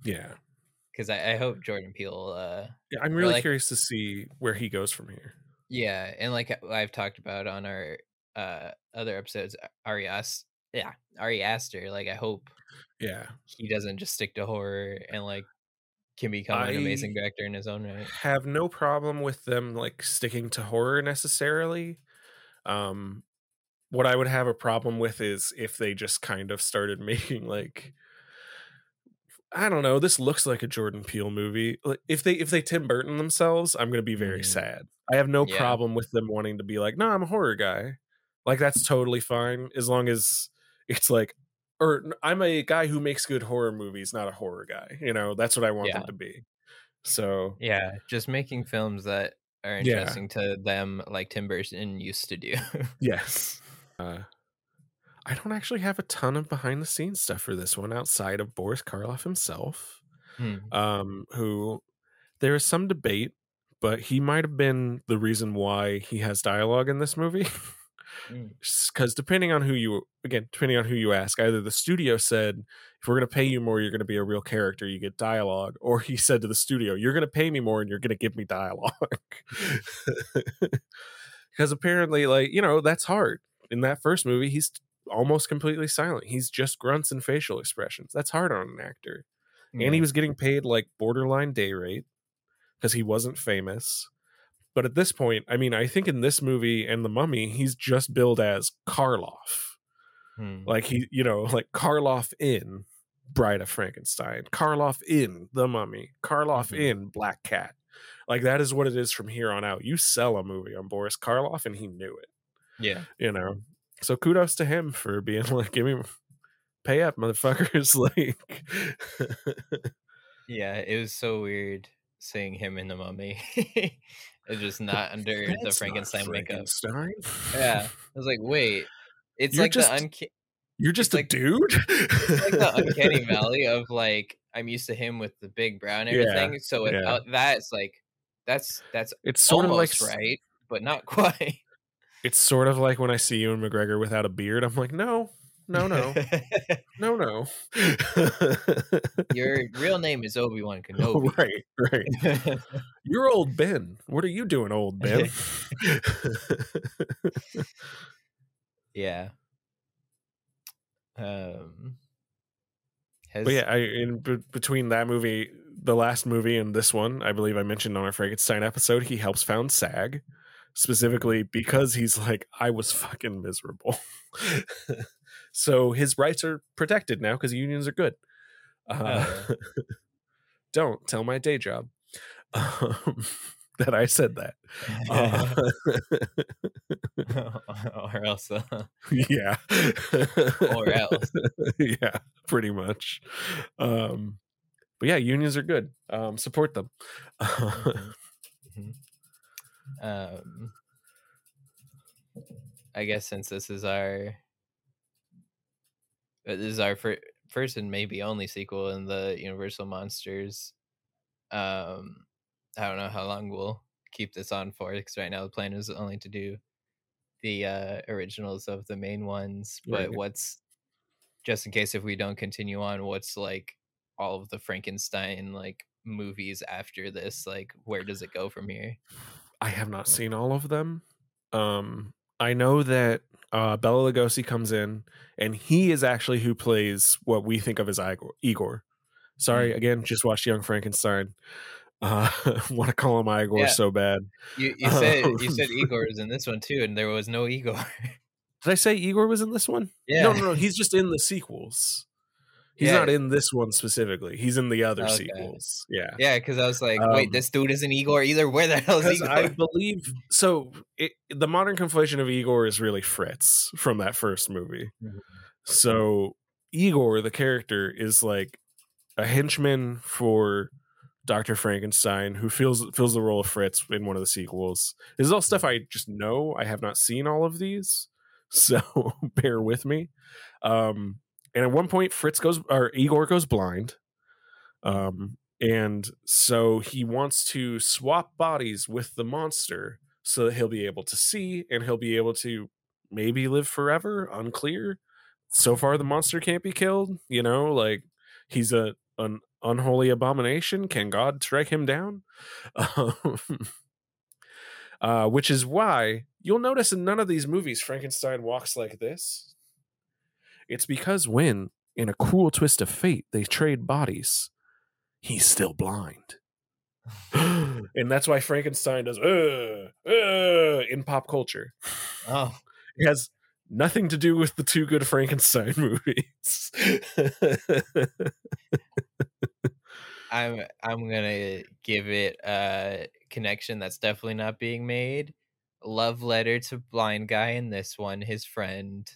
B: yeah,
A: Because I, I hope Jordan Peele, uh,
B: yeah. I'm really
A: like-
B: curious to see where he goes from here.
A: yeah, and like I've talked about on our uh other episodes, Ari Aster, yeah, Ari Aster. Like I hope
B: Yeah,
A: he doesn't just stick to horror and like can become an amazing director in his own right.
B: have no problem with them like sticking to horror necessarily. Um, what I would have a problem with is if they just kind of started making like I don't know. This looks like a Jordan Peele movie. Like if they if they Tim Burton themselves, I'm gonna be very
A: Mhm.
B: sad. I have no
A: Yeah.
B: problem with them wanting to be like, no, I'm a horror guy. Like that's totally fine as long as it's like, or I'm a guy who makes good horror movies, not a horror guy. You know, that's what I want
A: Yeah.
B: them to be. So
A: Yeah, just making films that are
B: Yeah.
A: interesting to them, like Tim Burton used to do.
B: Yes. Uh, I don't actually have a ton of behind the scenes stuff for this one outside of Boris Karloff himself,
A: Hmm.
B: um, who there is some debate, but he might have been the reason why he has dialogue in this movie.
A: Mm.
B: Because depending on who you, again, depending on who you ask, either the studio said, if we're going to pay you more, you're going to be a real character, you get dialogue, or he said to the studio, you're going to pay me more and you're going to give me dialogue. Because apparently, like, you know, that's hard. In that first movie, he's almost completely silent. He's just grunts and facial expressions. That's hard on an actor. And he was getting paid like borderline day rate because he wasn't famous. But at this point, I mean, I think in this movie and The Mummy, he's just billed as Karloff.
A: Hmm.
B: Like he, you know, like Karloff in Bride of Frankenstein, Karloff in The Mummy, Karloff
A: Mhm.
B: in Black Cat. Like that is what it is from here on out. You sell a movie on Boris Karloff, and he knew it.
A: Yeah.
B: You know, so kudos to him for being like, give me pay up, motherfuckers. like,
A: Yeah, it was so weird seeing him in the mummy. it's just not under the
B: That's not
A: Frankenstein makeup. Yeah. I was like, wait, it's
B: You're
A: like
B: just-
A: the unca-
B: You're just
A: It's
B: a
A: like-
B: dude.
A: it's like the uncanny valley of like I'm used to him with the big brown and
B: Yeah,
A: everything. So
B: yeah.
A: without that, it's like that's that's
B: It's sort of like
A: right, but not quite.
B: It's sort of like when I see Ewan McGregor without a beard. I'm like, no, no, no, no, no.
A: Your real name is Obi Wan Kenobi.
B: right, right. You're old Ben. What are you doing, old Ben?
A: yeah. Um. Has,
B: but yeah, I in b- between that movie, the last movie, and this one, I believe I mentioned on our Frankenstein episode, he helps found SAG specifically because he's like, I was fucking miserable. so his rights are protected now because unions are good. Uh, don't tell my day job um, that I said that. Uh,
A: or else, uh,
B: yeah.
A: Or else.
B: yeah, pretty much. Um, but yeah, unions are good. Um, support them.
A: Mhm. Mhm. Um, I guess since this is our uh, this is our fir- first and maybe only sequel in the Universal Monsters. Um, I don't know how long we'll keep this on for because right now the plan is only to do the uh, originals of the main ones. But
B: Right.
A: what's just in case if we don't continue on, what's like all of the Frankenstein like movies after this? Like, where does it go from here?
B: I have not seen all of them. Um, I know that uh, Bela Lugosi comes in, and he is actually who plays what we think of as Igor. Sorry,
A: Mm.
B: again, just watched Young Frankenstein. Uh, Want to call him Igor
A: Yeah.
B: so bad.
A: You you said you
B: Um,
A: said Igor was in this one too, and there was no Igor.
B: Did I say Igor was in this one?
A: yeah,
B: No, no, no. He's just in the sequels. He's
A: Yeah.
B: not in this one specifically. He's in the other
A: Okay.
B: sequels. Yeah.
A: yeah, because I was like, wait,
B: Um,
A: this dude isn't Igor either. Where the hell is Igor?
B: I believe so. It, the modern conflation of Igor is really Fritz from that first movie.
A: Mhm.
B: So Igor, the character, is like a henchman for Doctor Frankenstein, who fills fills the role of Fritz in one of the sequels. This is all stuff I just know. I have not seen all of these, so bear with me. Um, and at one point, Fritz goes or Igor goes blind. Um, and so he wants to swap bodies with the monster so that he'll be able to see and he'll be able to maybe live forever. Unclear. So far, the monster can't be killed. You know, like he's a an unholy abomination. Can God strike him down? Uh, which is why you'll notice in none of these movies Frankenstein walks like this. It's because when, in a cruel twist of fate, they trade bodies, he's still blind. and that's why Frankenstein does uh, uh, in pop culture.
A: oh,
B: It has nothing to do with the two good Frankenstein movies.
A: I'm I'm gonna give it a connection that's definitely not being made. Love letter to blind guy in this one, his friend.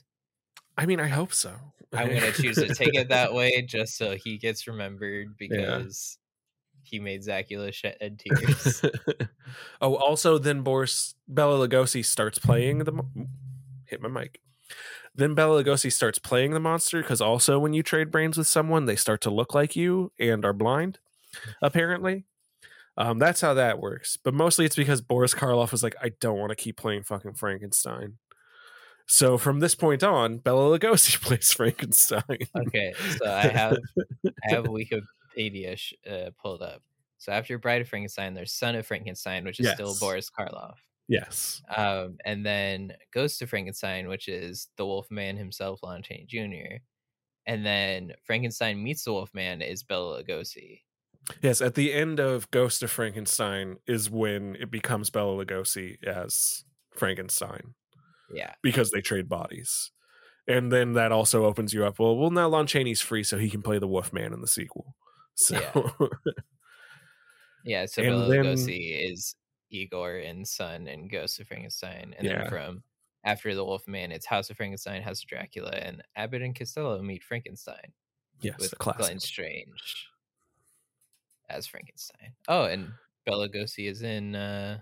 B: I mean, I hope so.
A: I'm gonna choose to take it that way just so he gets remembered because he made Zacula shed tears.
B: oh, also, then Boris Bela Lugosi starts playing the. Hit my mic. Then Bela Lugosi starts playing the monster because also when you trade brains with someone, they start to look like you and are blind. Apparently, um, that's how that works. But mostly it's because Boris Karloff was like, I don't want to keep playing fucking Frankenstein. So from this point on, Bela Lugosi plays Frankenstein.
A: okay, so I have I have Wikipedia sh- uh, pulled up. So after Bride of Frankenstein, there's Son of Frankenstein, which is still Boris Karloff.
B: yes.
A: Um, and then Ghost of Frankenstein, which is the Wolfman himself, Lon Chaney Jr. And then Frankenstein meets the Wolfman is Bela Lugosi.
B: Yes, at the end of Ghost of Frankenstein is when it becomes Bela Lugosi as Frankenstein
A: Yeah,
B: because they trade bodies. And then that also opens you up. Well, well, now Lon Chaney's free, so he can play the Wolfman in the sequel. So
A: yeah. So
B: And
A: Bela
B: then-
A: Lugosi is Igor and Son and Ghost of Frankenstein. And
B: Yeah.
A: then from after the Wolfman, it's House of Frankenstein, House of Dracula, and Abbott and Costello meet Frankenstein
B: yes,
A: with
B: the
A: Glenn. Strange as Frankenstein. Oh, and Bela Lugosi is in uh,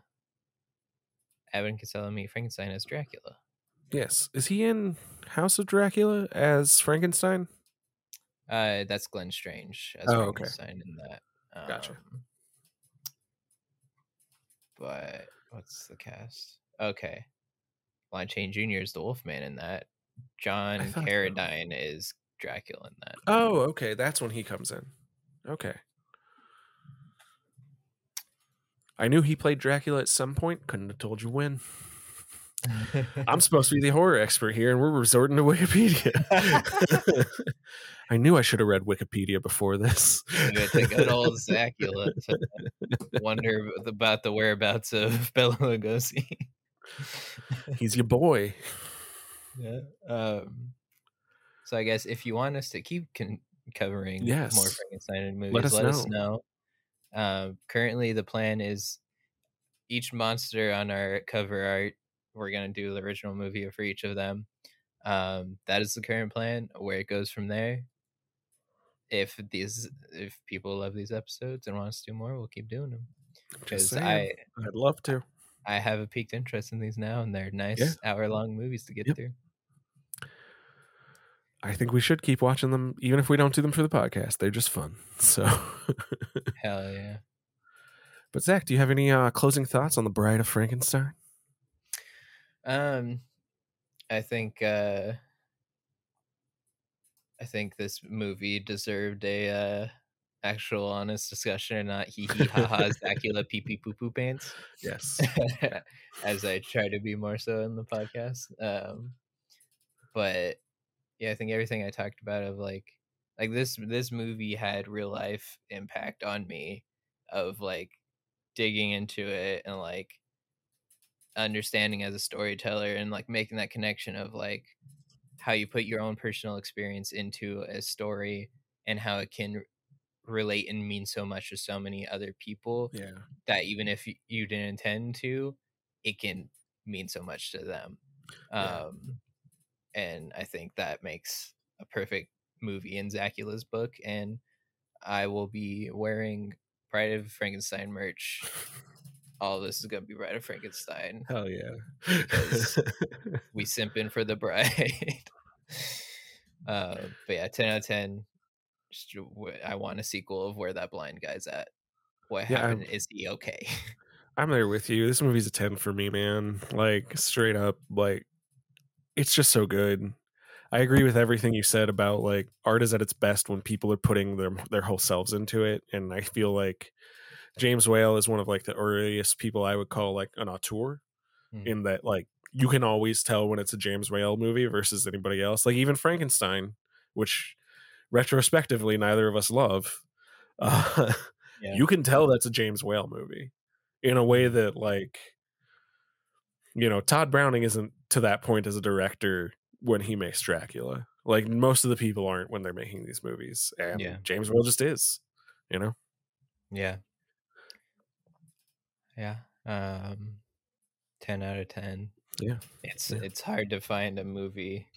A: Abbott and Costello meet Frankenstein as Dracula.
B: Yes, is he in House of Dracula as Frankenstein?
A: Uh, that's Glenn Strange as
B: Oh, okay.
A: Frankenstein in that. Um,
B: Gotcha.
A: But what's the cast? Okay, Lon Chaney Jr. is the Wolfman in that. John
B: thought so.
A: Is Dracula in that.
B: Oh, okay, that's when he comes in. Okay. I knew he played Dracula at some point. Couldn't have told you when. I'm supposed to be the horror expert here, and we're resorting to Wikipedia. I knew I should have read Wikipedia before this.
A: It's a good old Zacula to wonder about the whereabouts of Bela Lugosi.
B: He's your boy.
A: yeah. Um, so I guess if you want us to keep con- covering more
B: Yes.
A: Frankenstein movies,
B: us
A: let us
B: know.
A: Um, currently, the plan is each monster on our cover art. We're gonna do the original movie for each of them. Um, that is the current plan. Where it goes from there, if these if people love these episodes and want us to do more, we'll keep doing them. Because. I
B: I'd love to.
A: I have a peaked interest in these now, and they're nice hour long movies to get
B: Yep.
A: through.
B: I think we should keep watching them, even if we don't do them for the podcast. They're just fun. So,
A: Hell yeah.
B: but Zach, do you have any uh, closing thoughts on the Bride of Frankenstein?
A: Um, I think uh, I think this movie deserved a uh, actual honest discussion, and not hee hee ha ha Zacula pee pee poo poo pants.
B: Yes.
A: as I try to be more so in the podcast. Um, but yeah, I think everything I talked about of like like this this movie had real life impact on me of like digging into it and like understanding as a storyteller and like making that connection of like how you put your own personal experience into a story and how it can relate and mean so much to so many other people
B: Yeah.
A: that even if you didn't intend to, it can mean so much to them.
B: Yeah.
A: Um, and I think that makes a perfect movie in Zacula's book. And I will be wearing Bride of Frankenstein merch. All this is gonna be Bride of Frankenstein.
B: Hell yeah.
A: Because- We simping for the bride. uh, but yeah, ten out of ten. I want a sequel of where that blind guy's at. What
B: Yeah, I'm-
A: happened? Is he okay?
B: I'm there with you. This movie's a 10 for me, man. Like, straight up, like, it's just so good. I agree with everything you said about like art is at its best when people are putting their their whole selves into it. And I feel like James Whale is one of like the earliest people I would call like an auteur
A: Hmm.
B: in that like you can always tell when it's a James Whale movie versus anybody else. Like even Frankenstein, which retrospectively neither of us love. Uh,
A: Yeah.
B: you can tell that's a James Whale movie in a way that like you know Tod Browning isn't to that point as a director when he makes Dracula. Like most of the people aren't when they're making these movies, and
A: Yeah.
B: James Whale just is. You know,
A: Yeah. Yeah. Um 10 out of 10.
B: Yeah.
A: It's
B: Yeah.
A: it's hard to find a movie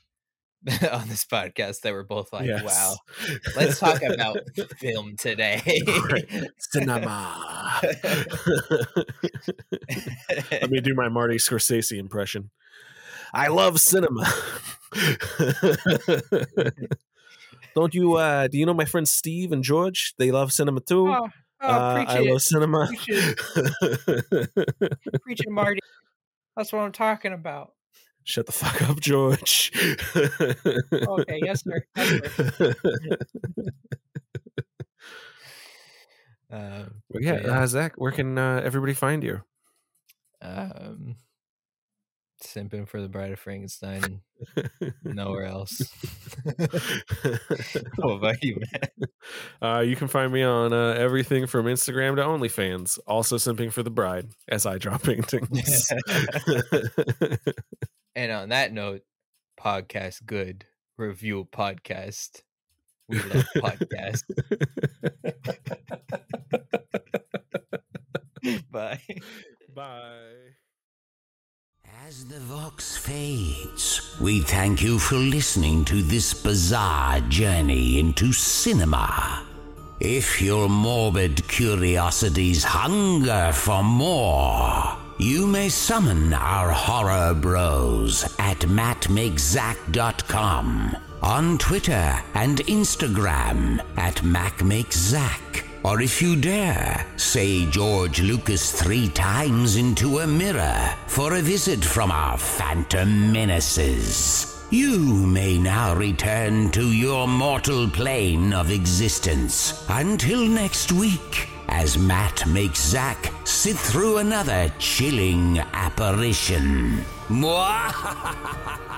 A: on this podcast that we're both like, wow. Let's talk about film today.
B: Right. cinema. Let me do my Marty Scorsese impression. I love cinema. Don't you? uh Do you know my friends Steve and George? They love cinema too.
A: oh,
B: Uh, I love cinema.
A: preaching Marty. That's what I'm talking about.
B: Shut the fuck up, George.
A: Okay, yes, sir. Yes, Um,
B: But yeah,
A: Yeah.
B: Uh, Zach, where can uh, everybody find you?
A: um, simping for the Bride of Frankenstein. Nowhere else. what about you, man?
B: Uh, you can find me on uh, everything from Instagram to OnlyFans. Also simping for the bride as I draw paintings.
A: And on that note, podcast good. Review podcast. We love podcast. Bye.
B: Bye.
C: As the Vox fades, we thank you for listening to this bizarre journey into cinema. If your morbid curiosities hunger for more, you may summon our horror bros at mattmakeszack.com, on Twitter and Instagram at mattmakeszack. Or if you dare, say George Lucas three times into a mirror for a visit from our phantom menaces. You may now return to your mortal plane of existence. Until next week, as Matt makes Zack sit through another chilling apparition. Mwah!